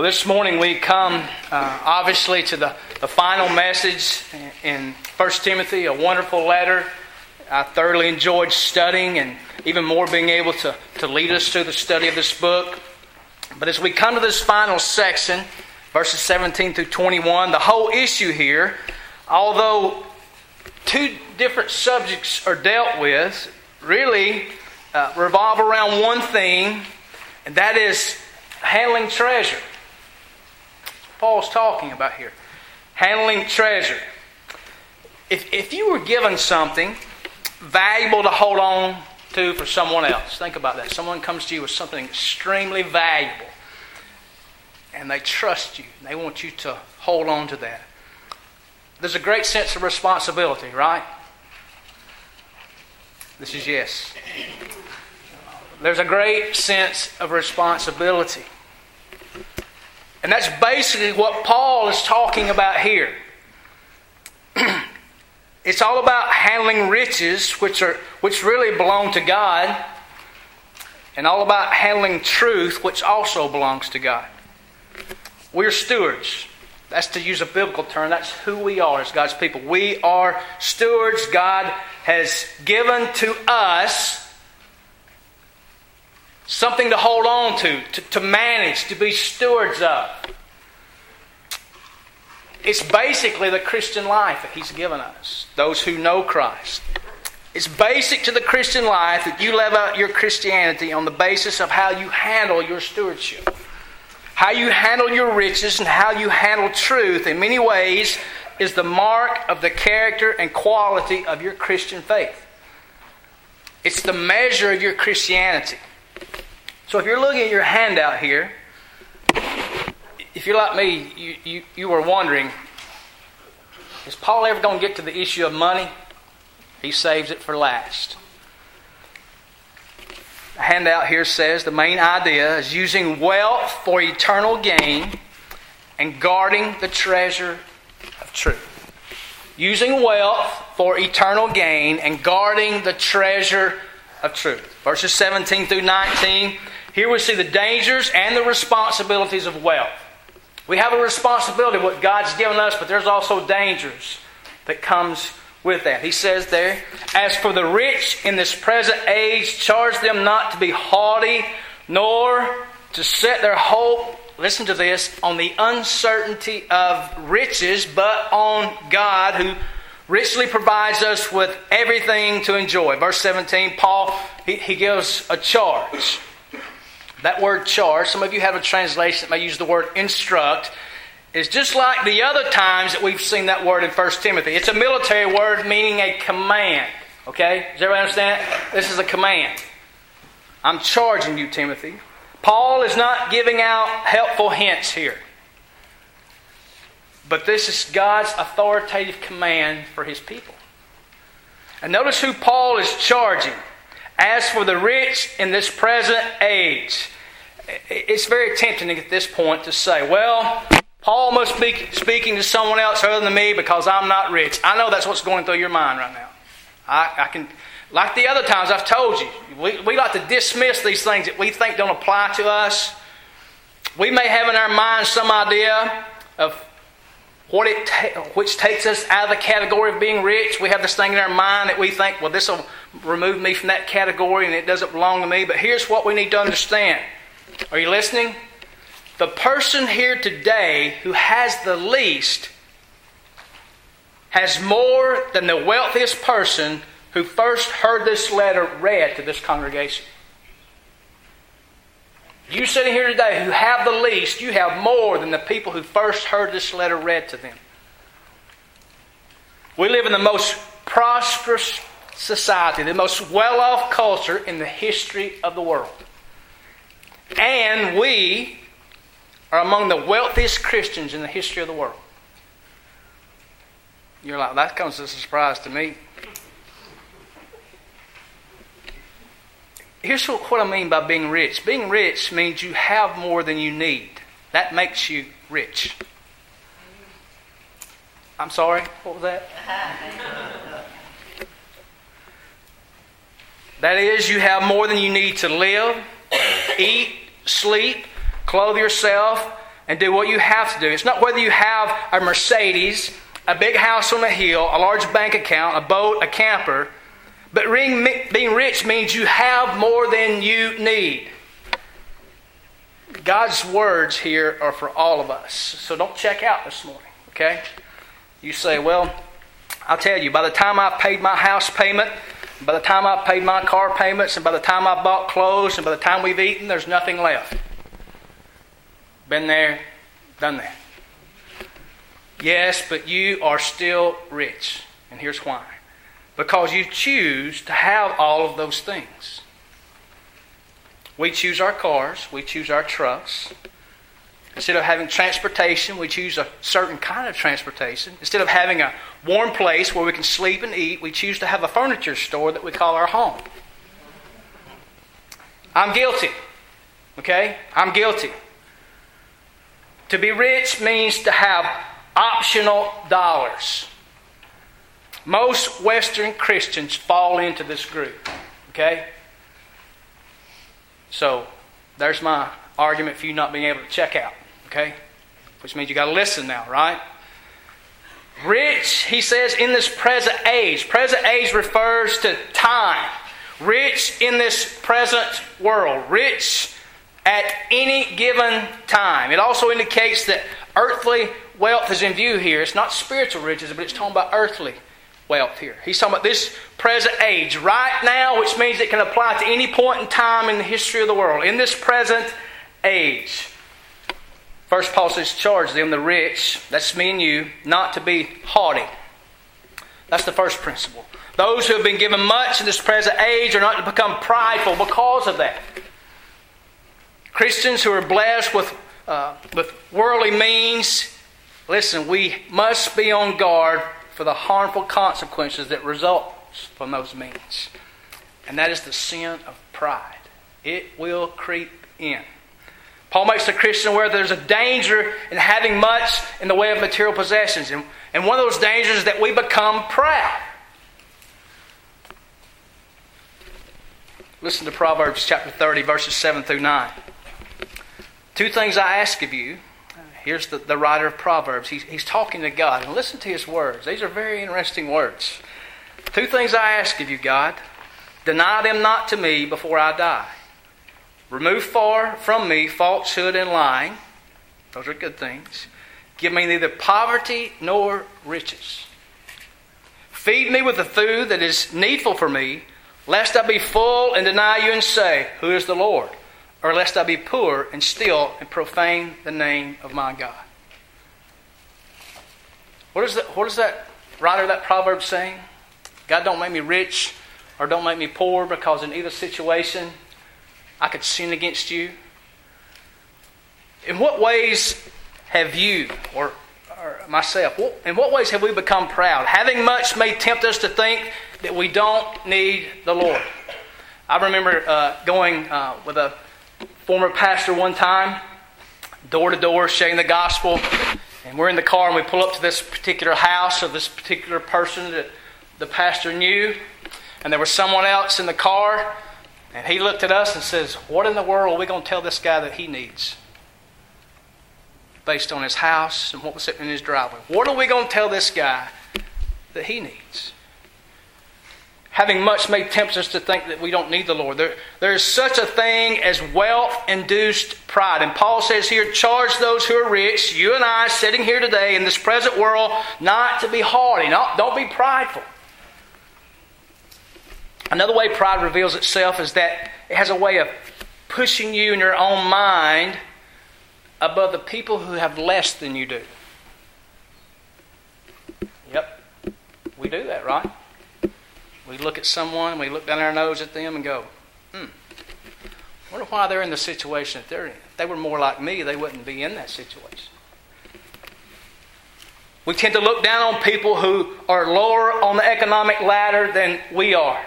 Well, this morning we come uh, obviously to the, the final message in 1 Timothy, a wonderful letter. I thoroughly enjoyed studying and even more being able to, to lead us through the study of this book. But as we come to this final section, verses 17 through 21, the whole issue here, although two different subjects are dealt with, really uh, revolve around one theme, and that is handling treasure. Paul's talking about here. Handling treasure. If, if you were given something valuable to hold on to for someone else, think about that. Someone comes to you with something extremely valuable, and they trust you, they want you to hold on to that. There's a great sense of responsibility, right? This is yes. There's a great sense of responsibility. And that's basically what Paul is talking about here. it's all about handling riches, which, are, which really belong to God, and all about handling truth, which also belongs to God. We're stewards. That's to use a biblical term. That's who we are as God's people. We are stewards. God has given to us something to hold on to, to, to manage, to be stewards of. It's basically the Christian life that He's given us, those who know Christ. It's basic to the Christian life that you live out your Christianity on the basis of how you handle your stewardship. How you handle your riches and how you handle truth, in many ways, is the mark of the character and quality of your Christian faith. It's the measure of your Christianity. So if you're looking at your handout here, if you're like me, you, you, you were wondering, is Paul ever going to get to the issue of money? He saves it for last The handout here says the main idea is using wealth for eternal gain and guarding the treasure of truth. Using wealth for eternal gain and guarding the treasure of truth. Verses 17 through 19. Here we see the dangers and the responsibilities of wealth. We have a responsibility, what God's given us, but there's also dangers that comes with that. He says there, As for the rich in this present age, charge them not to be haughty, nor to set their hope, listen to this, on the uncertainty of riches, but on God who richly provides us with everything to enjoy. Verse 17, Paul, he, he gives a charge. That word charge, some of you have a translation that may use the word instruct is just like the other times that we've seen that word in 1 Timothy. It's a military word meaning a command. Okay? Does everybody understand? This is a command. I'm charging you, Timothy. Paul is not giving out helpful hints here. But this is God's authoritative command for his people. And notice who Paul is charging. As for the rich in this present age, it's very tempting at this point to say, well, Paul must be speaking to someone else other than me because I'm not rich. I know that's what's going through your mind right now. I, I can, like the other times I've told you, we, we like to dismiss these things that we think don't apply to us. We may have in our mind some idea of what it ta- which takes us out of the category of being rich. We have this thing in our mind that we think, well, this will remove me from that category and it doesn't belong to me. But here's what we need to understand. Are you listening? the person here today who has the least has more than the wealthiest person who first heard this letter read to this congregation. You sitting here today who have the least, you have more than the people who first heard this letter read to them. We live in the most prosperous society, the most well off culture in the history of the world. And we are among the wealthiest Christians in the history of the world. You're like, that comes as a surprise to me. Here's what I mean by being rich being rich means you have more than you need, that makes you rich. I'm sorry, what was that? that is, you have more than you need to live, eat, sleep, clothe yourself, and do what you have to do. It's not whether you have a Mercedes, a big house on a hill, a large bank account, a boat, a camper. But being rich means you have more than you need. God's words here are for all of us. So don't check out this morning, okay? You say, well, I'll tell you, by the time I've paid my house payment, by the time I've paid my car payments, and by the time I've bought clothes, and by the time we've eaten, there's nothing left. Been there, done that. Yes, but you are still rich. And here's why because you choose to have all of those things. We choose our cars, we choose our trucks. Instead of having transportation, we choose a certain kind of transportation. Instead of having a warm place where we can sleep and eat, we choose to have a furniture store that we call our home. I'm guilty. Okay? I'm guilty. To be rich means to have optional dollars. Most Western Christians fall into this group. Okay? So, there's my argument for you not being able to check out. Okay? Which means you got to listen now, right? Rich, he says, in this present age. Present age refers to time. Rich in this present world. Rich at any given time. It also indicates that earthly wealth is in view here. It's not spiritual riches, but it's talking about earthly wealth here. He's talking about this present age, right now, which means it can apply to any point in time in the history of the world. In this present age. First, Paul says, charge them, the rich, that's me and you, not to be haughty. That's the first principle. Those who have been given much in this present age are not to become prideful because of that. Christians who are blessed with, uh, with worldly means, listen, we must be on guard for the harmful consequences that result from those means. And that is the sin of pride. It will creep in. Paul makes the Christian aware there's a danger in having much in the way of material possessions. And, and one of those dangers is that we become proud. Listen to Proverbs chapter 30, verses 7 through 9. Two things I ask of you. Here's the, the writer of Proverbs. He's, he's talking to God. And listen to his words. These are very interesting words. Two things I ask of you, God. Deny them not to me before I die. Remove far from me falsehood and lying. Those are good things. Give me neither poverty nor riches. Feed me with the food that is needful for me, lest I be full and deny you and say, Who is the Lord? or lest I be poor and steal and profane the name of my God. What is that, what is that writer of that proverb saying? God don't make me rich or don't make me poor because in either situation I could sin against you. In what ways have you or, or myself, in what ways have we become proud? Having much may tempt us to think that we don't need the Lord. I remember uh, going uh, with a former pastor one time, door to door, sharing the gospel. And we're in the car and we pull up to this particular house of this particular person that the pastor knew. And there was someone else in the car. And he looked at us and says, What in the world are we going to tell this guy that he needs? Based on his house and what was sitting in his driveway. What are we going to tell this guy that he needs? having much may tempt us to think that we don't need the Lord. There, there is such a thing as wealth induced pride. And Paul says here, charge those who are rich, you and I sitting here today in this present world, not to be haughty. Not, don't be prideful. Another way pride reveals itself is that it has a way of pushing you in your own mind above the people who have less than you do. Yep, we do that, right? We look at someone, we look down our nose at them and go, hmm, wonder why they're in the situation that they're in. If they were more like me, they wouldn't be in that situation. We tend to look down on people who are lower on the economic ladder than we are.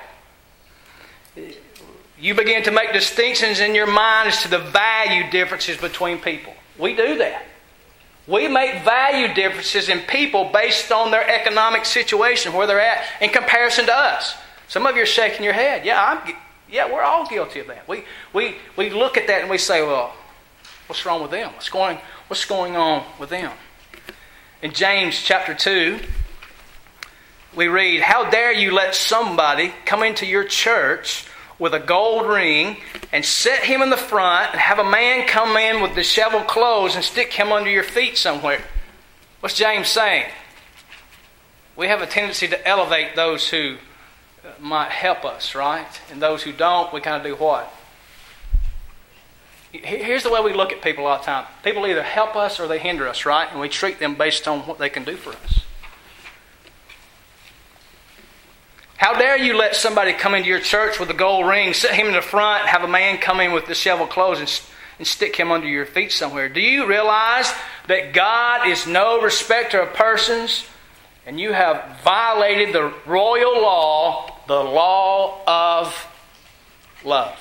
You begin to make distinctions in your mind as to the value differences between people. We do that. We make value differences in people based on their economic situation, where they're at, in comparison to us. Some of you are shaking your head. Yeah, I'm, yeah, we're all guilty of that. We, we, we look at that and we say, well, what's wrong with them? What's going, What's going on with them? In James chapter 2, we read, How dare you let somebody come into your church with a gold ring and set him in the front and have a man come in with disheveled clothes and stick him under your feet somewhere? What's James saying? We have a tendency to elevate those who uh, might help us, right? And those who don't, we kind of do what? Here's the way we look at people all the time. People either help us or they hinder us, right? And we treat them based on what they can do for us. How dare you let somebody come into your church with a gold ring, sit him in the front, have a man come in with disheveled clothes and, and stick him under your feet somewhere? Do you realize that God is no respecter of persons? And you have violated the royal law, the law of love.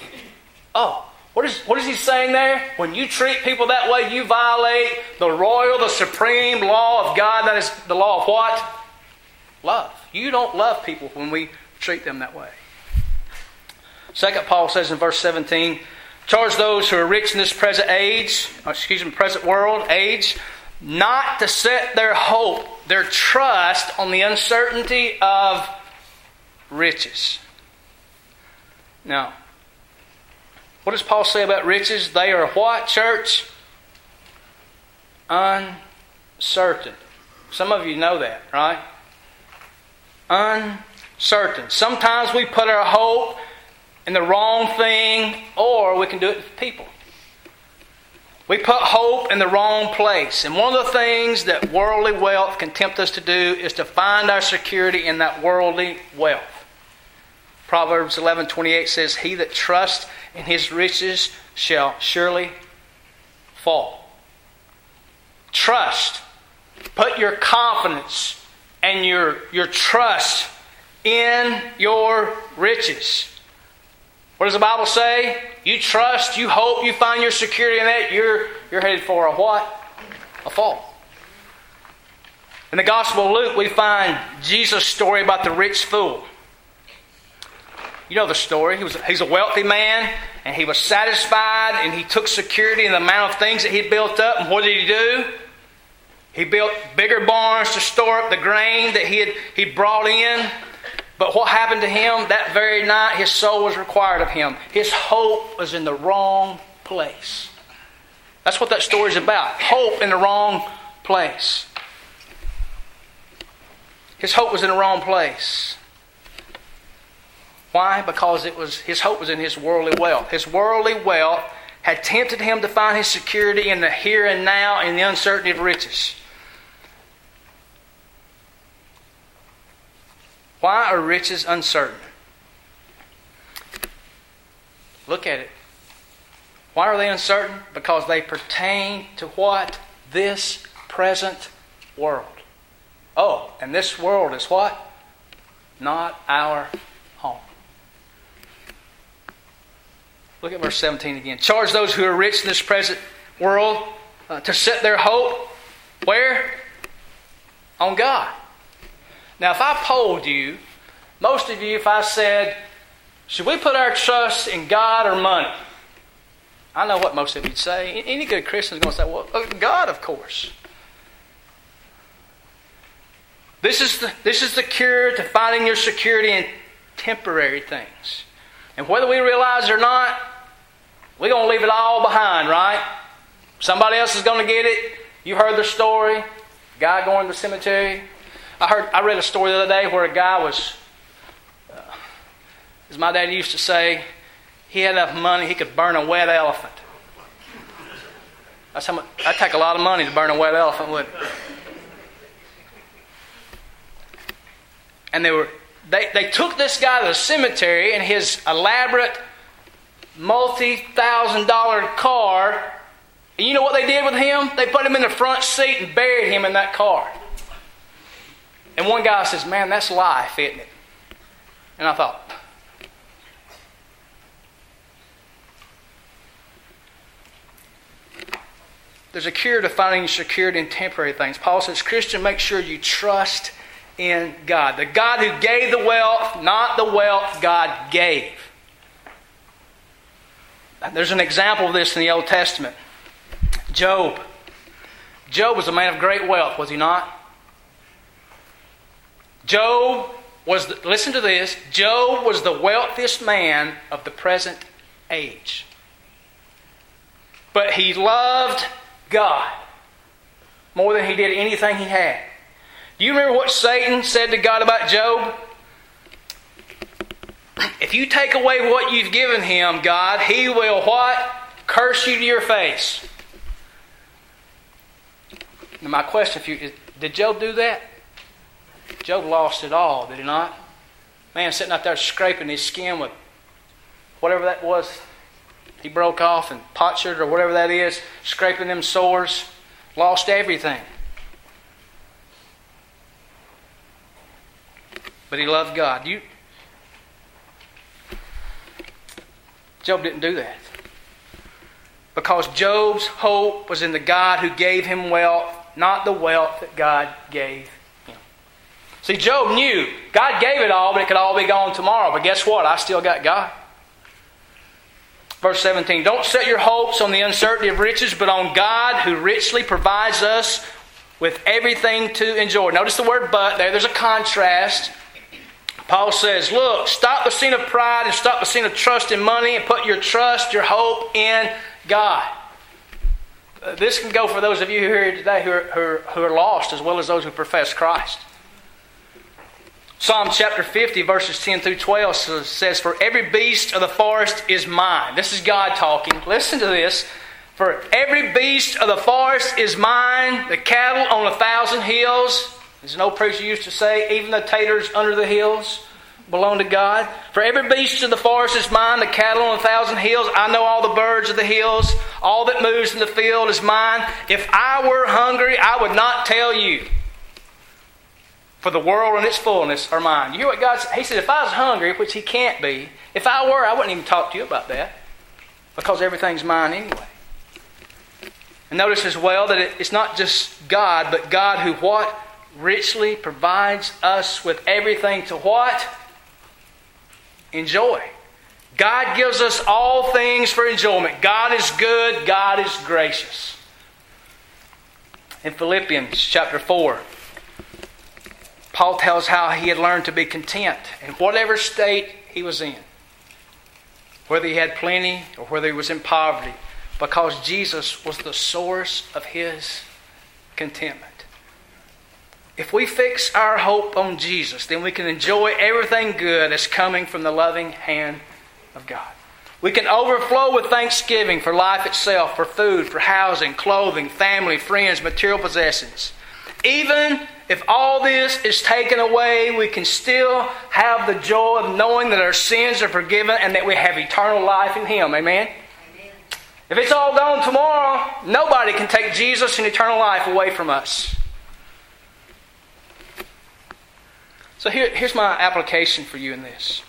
Oh, what is, what is he saying there? When you treat people that way, you violate the royal, the supreme law of God. That is the law of what? Love. You don't love people when we treat them that way. Second, Paul says in verse 17, charge those who are rich in this present age, uh, excuse me, present world, age, not to set their hope, their trust on the uncertainty of riches. Now, what does Paul say about riches? They are what, church? Uncertain. Some of you know that, right? Uncertain. Sometimes we put our hope in the wrong thing, or we can do it with people. We put hope in the wrong place. And one of the things that worldly wealth can tempt us to do is to find our security in that worldly wealth. Proverbs 11:28 says, "He that trusts in his riches shall surely fall." Trust. Put your confidence and your, your trust in your riches. What does the Bible say? You trust, you hope, you find your security in that, you're, you're headed for a what? A fall. In the Gospel of Luke, we find Jesus' story about the rich fool. You know the story. He was, he's a wealthy man, and he was satisfied, and he took security in the amount of things that he'd built up. And what did he do? He built bigger barns to store up the grain that he had he brought in. But what happened to him that very night? His soul was required of him. His hope was in the wrong place. That's what that story is about. Hope in the wrong place. His hope was in the wrong place. Why? Because it was his hope was in his worldly wealth. His worldly wealth had tempted him to find his security in the here and now in the uncertainty of riches. Why are riches uncertain? Look at it. Why are they uncertain? Because they pertain to what? This present world. Oh, and this world is what? Not our home. Look at verse 17 again. Charge those who are rich in this present world uh, to set their hope where? On God. Now, if I polled you, most of you, if I said, should we put our trust in God or money? I know what most of you'd say. Any good Christian is going to say, well, uh, God, of course. This is, the, this is the cure to finding your security in temporary things. And whether we realize it or not, we're going to leave it all behind, right? Somebody else is going to get it. You heard the story. Guy going to the cemetery. I heard. I read a story the other day where a guy was, uh, as my dad used to say, he had enough money he could burn a wet elephant. That's how much. I'd take a lot of money to burn a wet elephant, wouldn't it? And they were. They, they took this guy to the cemetery in his elaborate multi thousand dollar car. And you know what they did with him? They put him in the front seat and buried him in that car. And one guy says, Man, that's life, isn't it? And I thought, There's a cure to finding security in temporary things. Paul says, Christian, make sure you trust in God. The God who gave the wealth, not the wealth God gave. There's an example of this in the Old Testament. Job. Job was a man of great wealth, was he not? Job was, the, listen to this, Job was the wealthiest man of the present age. But he loved God more than he did anything he had. Do you remember what Satan said to God about Job? If you take away what you've given him, God, he will what? Curse you to your face. Now my question for you is did Job do that? Job lost it all, did he not? Man sitting out there scraping his skin with whatever that was he broke off and potsherd or whatever that is, scraping them sores, lost everything. But he loved God. You, Job didn't do that. Because Job's hope was in the God who gave him wealth, not the wealth that God gave. See, Job knew God gave it all, but it could all be gone tomorrow. But guess what? I still got God. Verse 17 Don't set your hopes on the uncertainty of riches, but on God who richly provides us with everything to enjoy. Notice the word but there, there's a contrast. Paul says, Look, stop the sin of pride and stop the sin of trust in money and put your trust, your hope in God. Uh, this can go for those of you who here today who are, who are, who are lost as well as those who profess Christ. Psalm chapter 50, verses 10 through 12 says, For every beast of the forest is mine. This is God talking. Listen to this. For every beast of the forest is mine, the cattle on a thousand hills. As an old preacher used to say, even the taters under the hills belong to God. For every beast of the forest is mine, the cattle on a thousand hills. I know all the birds of the hills. All that moves in the field is mine. If I were hungry, I would not tell you. For the world and its fullness are mine. You hear what God said? He said, if I was hungry, which He can't be, if I were, I wouldn't even talk to you about that. Because everything's mine anyway. And notice as well that it's not just God, but God who what? Richly provides us with everything to what? Enjoy. God gives us all things for enjoyment. God is good, God is gracious. In Philippians chapter 4, Paul tells how he had learned to be content in whatever state he was in, whether he had plenty or whether he was in poverty, because Jesus was the source of his contentment. If we fix our hope on Jesus, then we can enjoy everything good that's coming from the loving hand of God. We can overflow with thanksgiving for life itself, for food, for housing, clothing, family, friends, material possessions. Even if all this is taken away, we can still have the joy of knowing that our sins are forgiven and that we have eternal life in Him. Amen? Amen? If it's all gone tomorrow, nobody can take Jesus and eternal life away from us. So here, here's my application for you in this.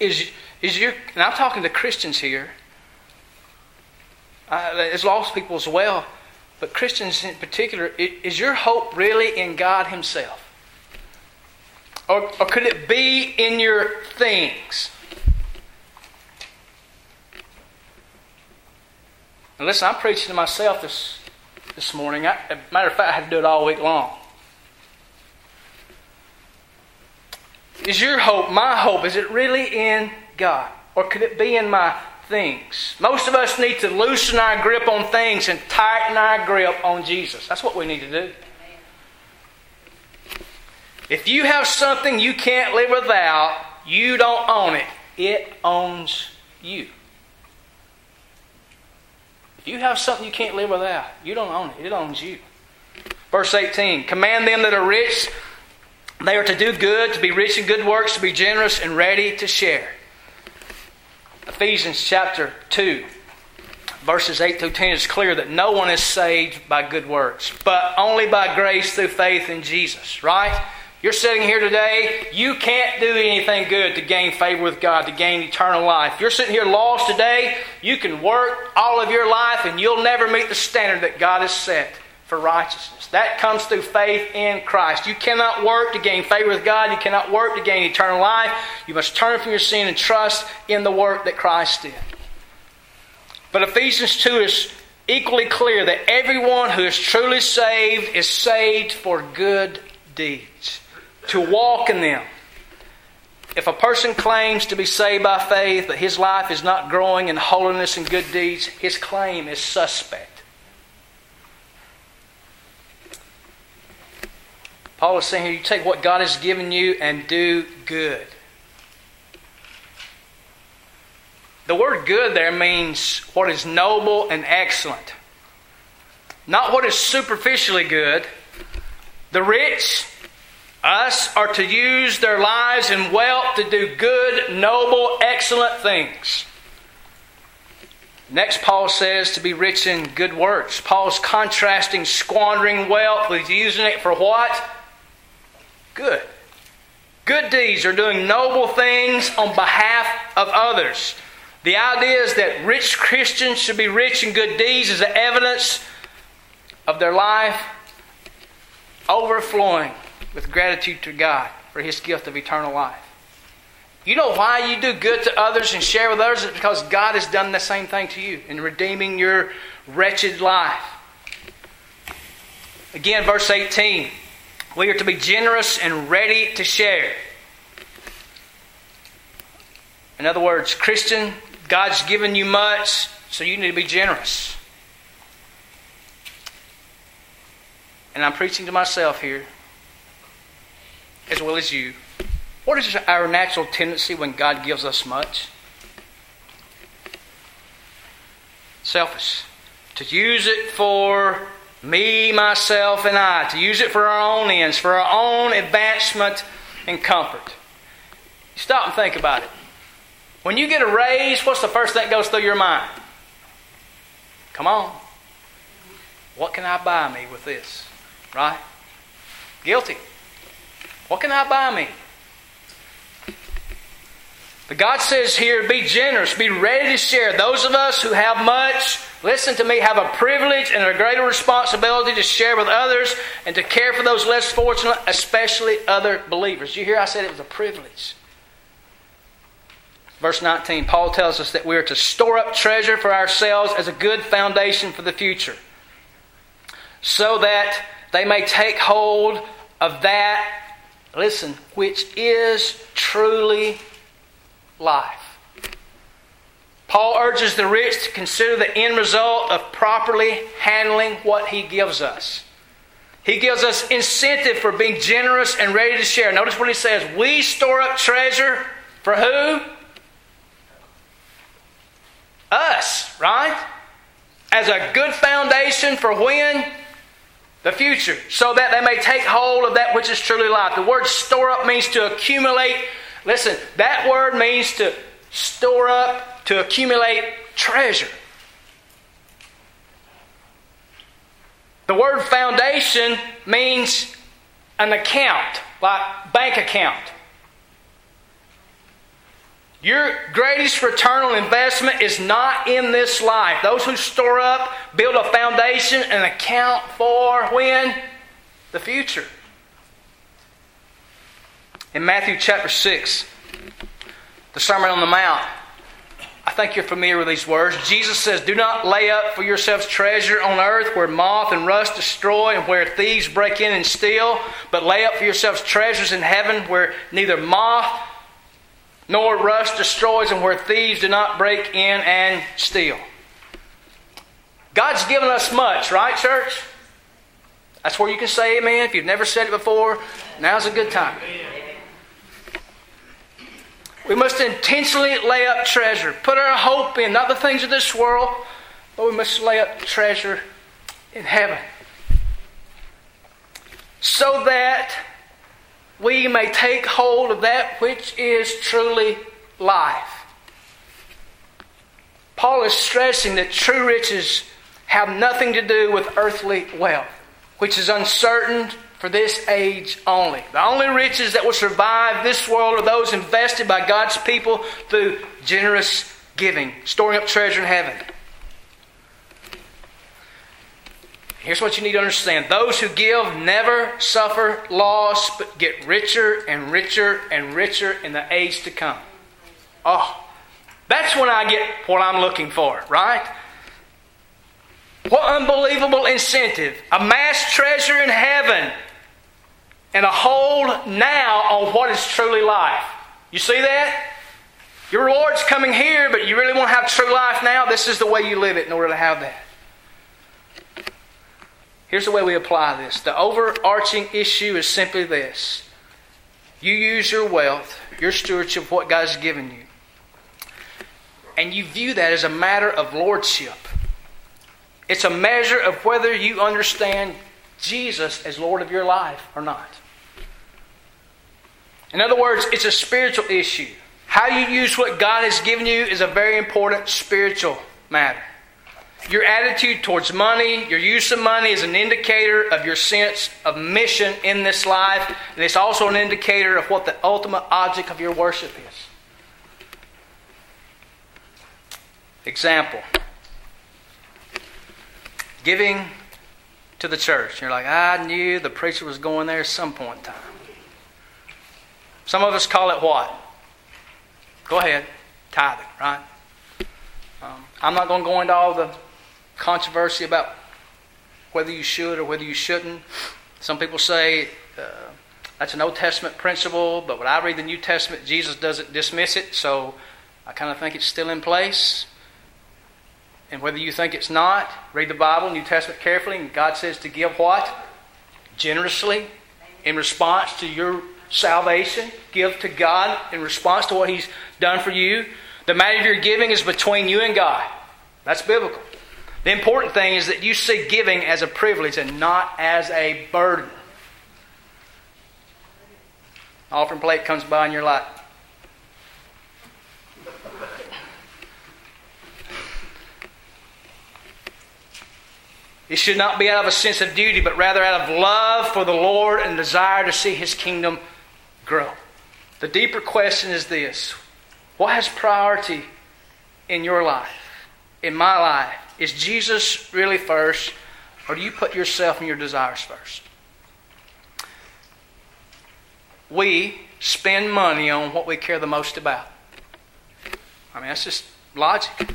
Is, is your, and I'm talking to Christians here, uh, as lost people as well but Christians in particular, is your hope really in God Himself? Or, or could it be in your things? And listen, I'm preaching to myself this, this morning. I, matter of fact, I had to do it all week long. Is your hope, my hope, is it really in God? Or could it be in my things. Most of us need to loosen our grip on things and tighten our grip on Jesus. That's what we need to do. If you have something you can't live without, you don't own it. It owns you. If you have something you can't live without, you don't own it. It owns you. Verse 18 Command them that are rich, they are to do good, to be rich in good works, to be generous and ready to share. Ephesians chapter 2, verses 8 through 10 is clear that no one is saved by good works, but only by grace through faith in Jesus, right? You're sitting here today, you can't do anything good to gain favor with God, to gain eternal life. You're sitting here lost today, you can work all of your life and you'll never meet the standard that God has set for righteousness. That comes through faith in Christ. You cannot work to gain favor with God. You cannot work to gain eternal life. You must turn from your sin and trust in the work that Christ did. But Ephesians 2 is equally clear that everyone who is truly saved is saved for good deeds, to walk in them. If a person claims to be saved by faith, but his life is not growing in holiness and good deeds, his claim is suspect. Paul is saying here you take what God has given you and do good. The word good there means what is noble and excellent, not what is superficially good. The rich, us, are to use their lives and wealth to do good, noble, excellent things. Next, Paul says to be rich in good works. Paul's contrasting squandering wealth with using it for what? Good. Good deeds are doing noble things on behalf of others. The idea is that rich Christians should be rich in good deeds as evidence of their life overflowing with gratitude to God for His gift of eternal life. You know why you do good to others and share with others? It's because God has done the same thing to you in redeeming your wretched life. Again, verse 18 we are to be generous and ready to share. In other words, Christian, God's given you much, so you need to be generous. And I'm preaching to myself here, as well as you. What is our natural tendency when God gives us much? Selfish. To use it for me, myself, and I. To use it for our own ends, for our own advancement and comfort. Stop and think about it. When you get a raise, what's the first thing that goes through your mind? Come on. What can I buy me with this? Right? Guilty. What can I buy me? But God says here, be generous, be ready to share. Those of us who have much, listen to me, have a privilege and a greater responsibility to share with others and to care for those less fortunate, especially other believers. You hear I said it was a privilege. Verse 19, Paul tells us that we are to store up treasure for ourselves as a good foundation for the future, so that they may take hold of that, listen, which is truly life. Paul urges the rich to consider the end result of properly handling what he gives us. He gives us incentive for being generous and ready to share. Notice what he says We store up treasure for who? Us, right? As a good foundation for when? The future. So that they may take hold of that which is truly life. The word store up means to accumulate. Listen, that word means to store up, to accumulate treasure. The word foundation means an account, like bank account. Your greatest return on investment is not in this life. Those who store up build a foundation and account for when? The future. In Matthew chapter 6, the Sermon on the Mount, think you're familiar with these words. Jesus says, Do not lay up for yourselves treasure on earth where moth and rust destroy and where thieves break in and steal, but lay up for yourselves treasures in heaven where neither moth nor rust destroys, and where thieves do not break in and steal. God's given us much, right, church? That's where you can say amen. If you've never said it before, now's a good time. We must intentionally lay up treasure, put our hope in not the things of this world, but we must lay up treasure in heaven. So that we may take hold of that which is truly life. Paul is stressing that true riches have nothing to do with earthly wealth, which is uncertain for this age only. The only riches that will survive this world are those invested by God's people through generous giving, storing up treasure in heaven. Here's what you need to understand those who give never suffer loss, but get richer and richer and richer in the age to come. Oh, that's when I get what I'm looking for, right? What unbelievable incentive. Amass treasure in heaven and a hold now on what is truly life. You see that? Your Lord's coming here, but you really want to have true life now? This is the way you live it in order to have that. Here's the way we apply this the overarching issue is simply this you use your wealth, your stewardship, what God's given you, and you view that as a matter of lordship. It's a measure of whether you understand Jesus as Lord of your life or not. In other words, it's a spiritual issue. How you use what God has given you is a very important spiritual matter. Your attitude towards money, your use of money is an indicator of your sense of mission in this life, and it's also an indicator of what the ultimate object of your worship is. Example Giving to the church. You're like, I knew the preacher was going there at some point in time. Some of us call it what? Go ahead, tithing, right? Um, I'm not going to go into all the controversy about whether you should or whether you shouldn't. Some people say uh, that's an Old Testament principle, but when I read the New Testament, Jesus doesn't dismiss it, so I kind of think it's still in place. And whether you think it's not, read the Bible, New Testament carefully, and God says to give what? Generously in response to your salvation. Give to God in response to what He's done for you. The matter of your giving is between you and God. That's biblical. The important thing is that you see giving as a privilege and not as a burden. Offering plate comes by and you're like, It should not be out of a sense of duty, but rather out of love for the Lord and desire to see His kingdom grow. The deeper question is this What has priority in your life, in my life? Is Jesus really first, or do you put yourself and your desires first? We spend money on what we care the most about. I mean, that's just logic.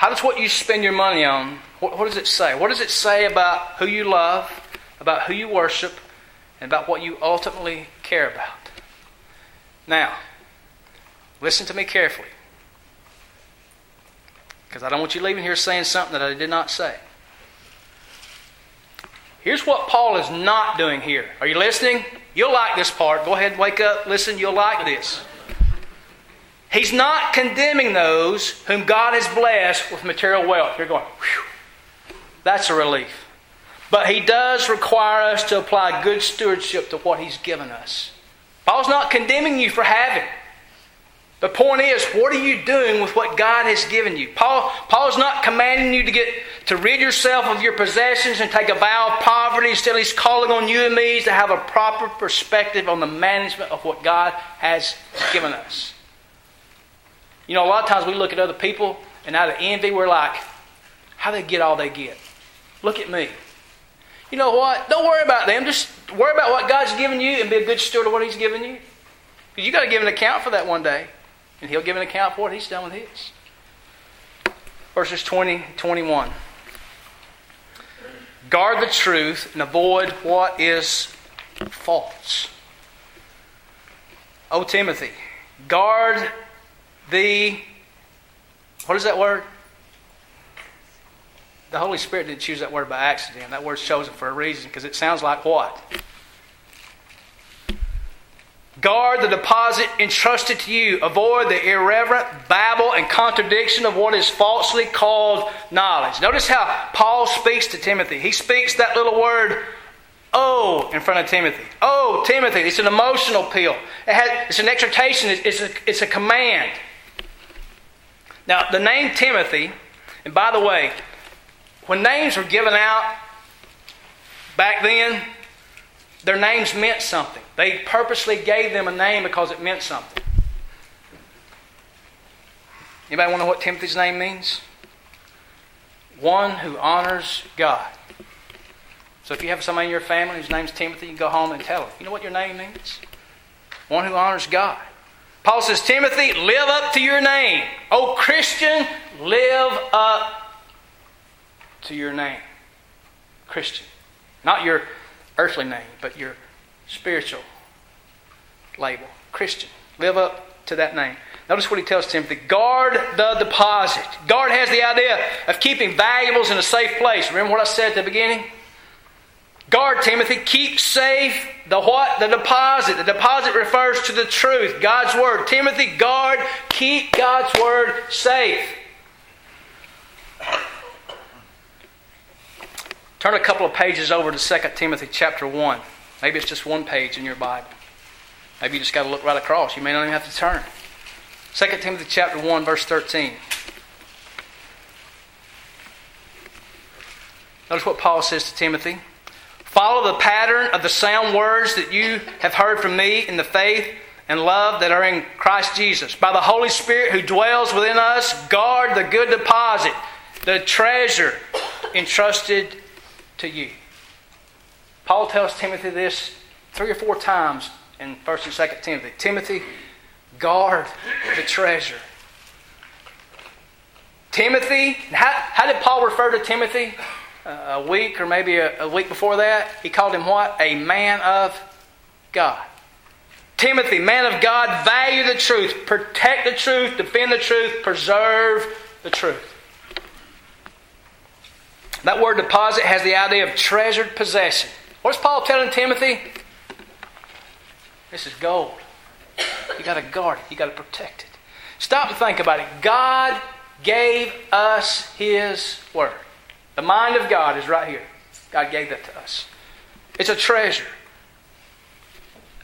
How does what you spend your money on, what, what, does it say? What does it say about who you love, about who you worship, and about what you ultimately care about? Now, listen to me carefully. Because I don't want you leaving here saying something that I did not say. Here's what Paul is not doing here. Are you listening? You'll like this part. Go ahead, wake up, listen, you'll like this. He's not condemning those whom God has blessed with material wealth. You're going, whew, that's a relief. But he does require us to apply good stewardship to what he's given us. Paul's not condemning you for having. The point is, what are you doing with what God has given you? Paul, Paul's not commanding you to get to rid yourself of your possessions and take a vow of poverty. Instead, he's calling on you and me to have a proper perspective on the management of what God has given us. You know, a lot of times we look at other people and out of envy, we're like, how they get all they get? Look at me. You know what? Don't worry about them. Just worry about what God's given you and be a good steward of what He's given you. Because you got to give an account for that one day. And He'll give an account for what He's done with His. Verses 20 21. Guard the truth and avoid what is false. O Timothy, guard the, what is that word? The Holy Spirit didn't choose that word by accident. That word's chosen for a reason because it sounds like what? Guard the deposit entrusted to you. Avoid the irreverent babble and contradiction of what is falsely called knowledge. Notice how Paul speaks to Timothy. He speaks that little word, oh, in front of Timothy. Oh, Timothy. It's an emotional appeal. It has, it's an exhortation, it's a, it's a command. Now, the name Timothy, and by the way, when names were given out back then, their names meant something. They purposely gave them a name because it meant something. Anybody want to know what Timothy's name means? One who honors God. So if you have somebody in your family whose name's Timothy, you go home and tell them. You know what your name means? One who honors God. Paul says, Timothy, live up to your name. Oh, Christian, live up to your name, Christian. Not your earthly name, but your spiritual label, Christian. Live up to that name. Notice what he tells Timothy guard the deposit. Guard has the idea of keeping valuables in a safe place. Remember what I said at the beginning? Guard, Timothy, keep safe the what? The deposit. The deposit refers to the truth, God's Word. Timothy, guard, keep God's Word safe. Turn a couple of pages over to 2 Timothy chapter 1. Maybe it's just one page in your Bible. Maybe you just got to look right across. You may not even have to turn. 2 Timothy chapter 1, verse 13. Notice what Paul says to Timothy. Follow the pattern of the sound words that you have heard from me in the faith and love that are in Christ Jesus. By the Holy Spirit who dwells within us, guard the good deposit, the treasure entrusted to you. Paul tells Timothy this three or four times in 1st and 2nd Timothy. Timothy, guard the treasure. Timothy, how, how did Paul refer to Timothy? A week or maybe a, a week before that, he called him what? A man of God. Timothy, man of God, value the truth, protect the truth, defend the truth, preserve the truth. That word deposit has the idea of treasured possession. What's Paul telling Timothy? This is gold. You got to guard it, you got to protect it. Stop and think about it. God gave us His Word. The mind of God is right here. God gave that to us. It's a treasure.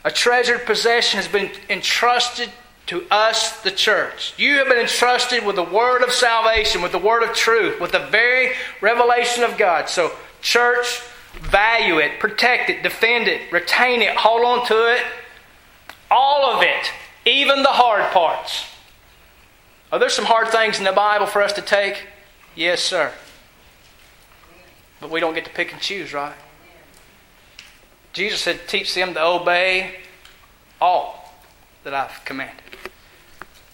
A treasured possession has been entrusted to us, the church. You have been entrusted with the word of salvation, with the word of truth, with the very revelation of God. So, church, value it, protect it, defend it, retain it, hold on to it. All of it, even the hard parts. Are there some hard things in the Bible for us to take? Yes, sir. But we don't get to pick and choose, right? Jesus said, Teach them to obey all that I've commanded.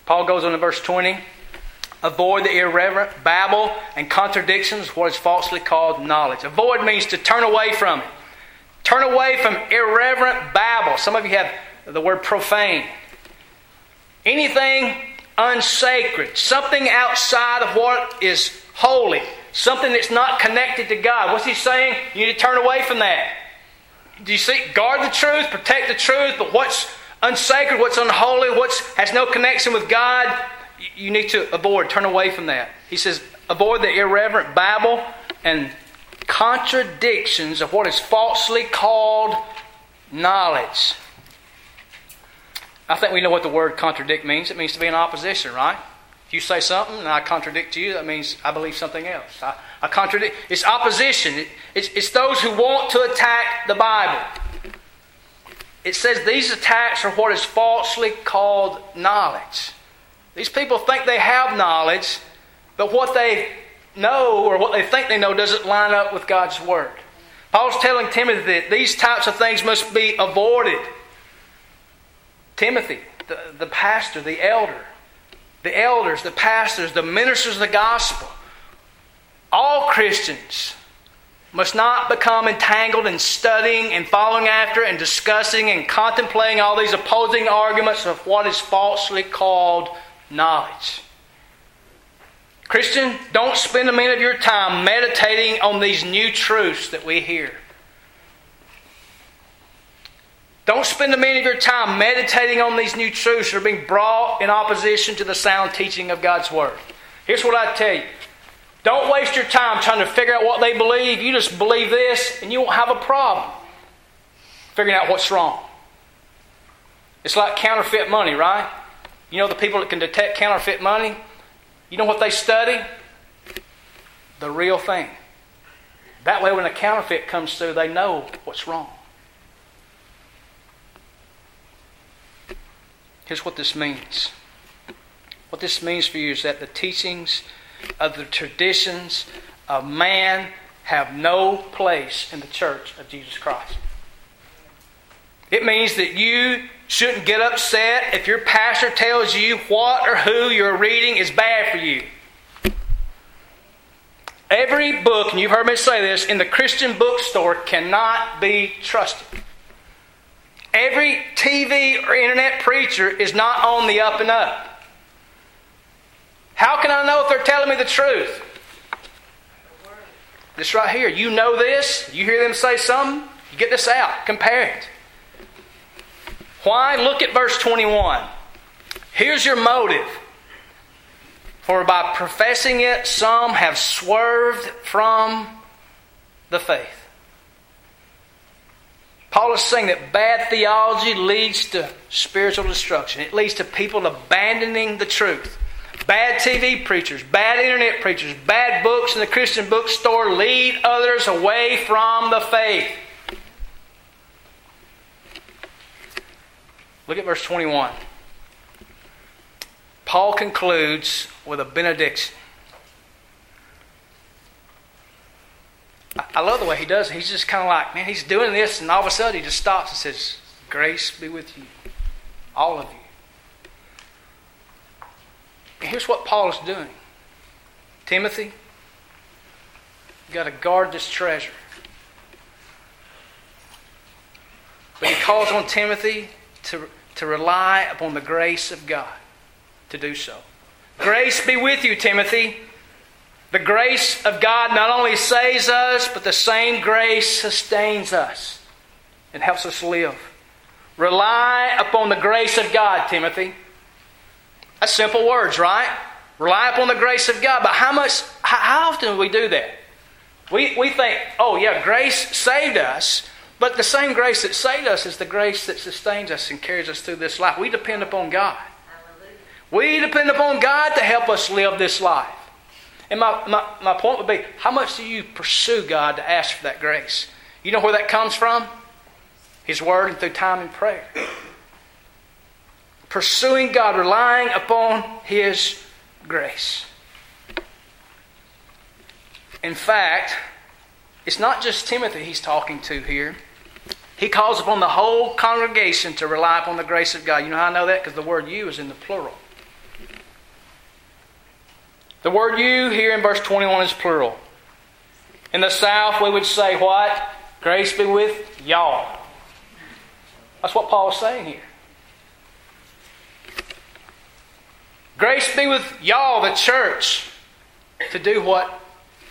Paul goes on to verse 20. Avoid the irreverent babble and contradictions, what is falsely called knowledge. Avoid means to turn away from it. Turn away from irreverent babble. Some of you have the word profane. Anything unsacred, something outside of what is holy, something that's not connected to God. What's he saying? You need to turn away from that. Do you see? Guard the truth, protect the truth, but what's unsacred, what's unholy, what has no connection with God, you need to avoid, turn away from that. He says, avoid the irreverent babble and contradictions of what is falsely called knowledge. I think we know what the word contradict means. It means to be in opposition, right? You say something and I contradict you, that means I believe something else. I, I contradict. It's opposition. It, it's, it's those who want to attack the Bible. It says these attacks are what is falsely called knowledge. These people think they have knowledge, but what they know or what they think they know doesn't line up with God's Word. Paul's telling Timothy that these types of things must be avoided. Timothy, the, the pastor, the elder, the elders, the pastors, the ministers of the gospel, all Christians must not become entangled in studying and following after and discussing and contemplating all these opposing arguments of what is falsely called knowledge. Christian, don't spend a minute of your time meditating on these new truths that we hear. Don't spend a minute of your time meditating on these new truths that are being brought in opposition to the sound teaching of God's Word. Here's what I tell you don't waste your time trying to figure out what they believe. You just believe this, and you won't have a problem figuring out what's wrong. It's like counterfeit money, right? You know the people that can detect counterfeit money? You know what they study? The real thing. That way, when a counterfeit comes through, they know what's wrong. Here's what this means. What this means for you is that the teachings of the traditions of man have no place in the church of Jesus Christ. It means that you shouldn't get upset if your pastor tells you what or who you're reading is bad for you. Every book, and you've heard me say this, in the Christian bookstore cannot be trusted. Every TV or internet preacher is not on the up and up. How can I know if they're telling me the truth? This right here. You know this. You hear them say something. You get this out. Compare it. Why? Look at verse 21. Here's your motive. For by professing it, some have swerved from the faith. Paul is saying that bad theology leads to spiritual destruction. It leads to people abandoning the truth. Bad TV preachers, bad internet preachers, bad books in the Christian bookstore lead others away from the faith. Look at verse 21. Paul concludes with a benediction. I love the way he does it. He's just kind of like, man, he's doing this, and all of a sudden he just stops and says, Grace be with you, all of you. And here's what Paul is doing Timothy, you've got to guard this treasure. But he calls on Timothy to, to rely upon the grace of God to do so. Grace be with you, Timothy. The grace of God not only saves us, but the same grace sustains us and helps us live. Rely upon the grace of God, Timothy. That's simple words, right? Rely upon the grace of God. But how much, how often do we do that? We, we think, oh, yeah, grace saved us, but the same grace that saved us is the grace that sustains us and carries us through this life. We depend upon God. We depend upon God to help us live this life. And my, my, my point would be how much do you pursue God to ask for that grace? You know where that comes from? His Word and through time and prayer. Pursuing God, relying upon His grace. In fact, it's not just Timothy he's talking to here. He calls upon the whole congregation to rely upon the grace of God. You know how I know that? Because the word you is in the plural. The word you here in verse 21 is plural. In the South, we would say what? Grace be with y'all. That's what Paul is saying here. Grace be with y'all, the church, to do what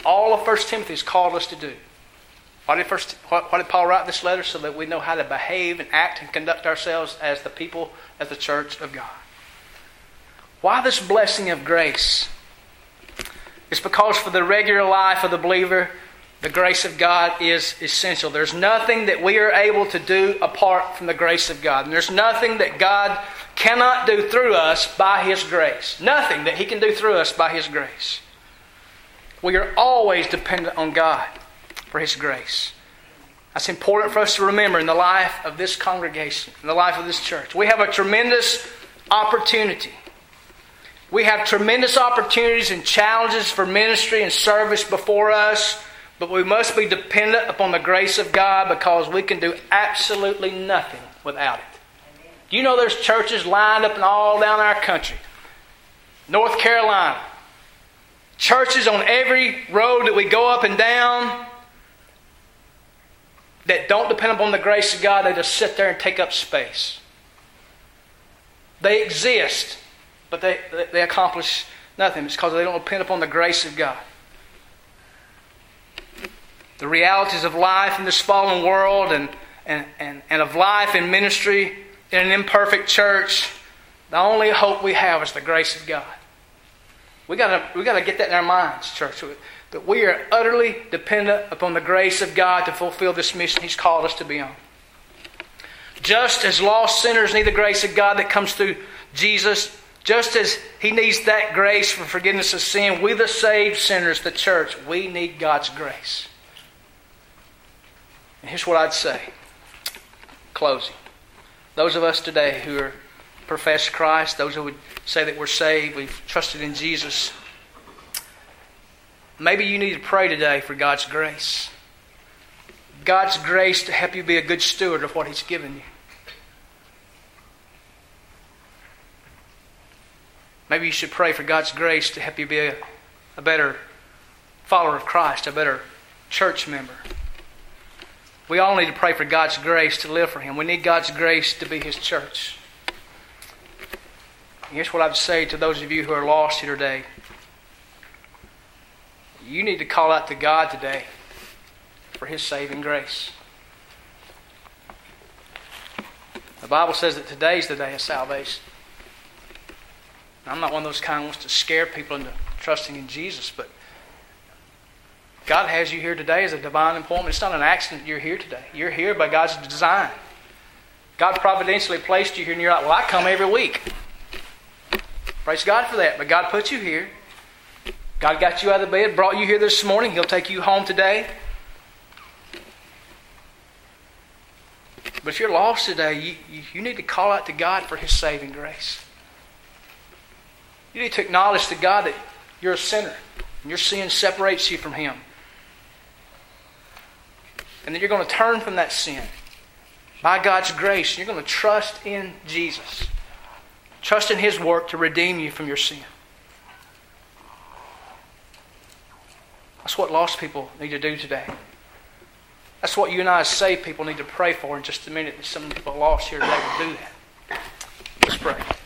all of 1 Timothy has called us to do. Why did, first, why, why did Paul write this letter? So that we know how to behave and act and conduct ourselves as the people, as the church of God. Why this blessing of grace? It's because for the regular life of the believer, the grace of God is essential. There's nothing that we are able to do apart from the grace of God. And there's nothing that God cannot do through us by His grace. Nothing that He can do through us by His grace. We are always dependent on God for His grace. That's important for us to remember in the life of this congregation, in the life of this church. We have a tremendous opportunity we have tremendous opportunities and challenges for ministry and service before us, but we must be dependent upon the grace of God because we can do absolutely nothing without it. You know there's churches lined up and all down our country? North Carolina. Churches on every road that we go up and down that don't depend upon the grace of God, they just sit there and take up space. They exist but they, they accomplish nothing. It's because they don't depend upon the grace of God. The realities of life in this fallen world and, and, and, and of life in ministry in an imperfect church, the only hope we have is the grace of God. We gotta we gotta get that in our minds, church. That we are utterly dependent upon the grace of God to fulfill this mission He's called us to be on. Just as lost sinners need the grace of God that comes through Jesus, just as He needs that grace for forgiveness of sin, we, the saved sinners, the church, we need God's grace. And here's what I'd say closing. Those of us today who are profess Christ, those who would say that we're saved, we've trusted in Jesus, maybe you need to pray today for God's grace. God's grace to help you be a good steward of what He's given you. Maybe you should pray for God's grace to help you be a, a better follower of Christ, a better church member. We all need to pray for God's grace to live for Him. We need God's grace to be His church. here's what I would say to those of you who are lost here today. You need to call out to God today for His saving grace. The Bible says that today's the day of salvation. I'm not one of those kind who wants to scare people into trusting in Jesus, but God has you here today as a divine appointment. It's not an accident you're here today. You're here by God's design. God providentially placed you here, and you're like, well, I come every week. Praise God for that. But God put you here. God got you out of bed, brought you here this morning. He'll take you home today. But if you're lost today, you, you need to call out to God for His saving grace. You need to acknowledge to God that you're a sinner and your sin separates you from Him. And then you're going to turn from that sin by God's grace. You're going to trust in Jesus. Trust in His work to redeem you from your sin. That's what lost people need to do today. That's what you and I as saved people need to pray for in just a minute. That Some of the lost here today will do that. Let's pray.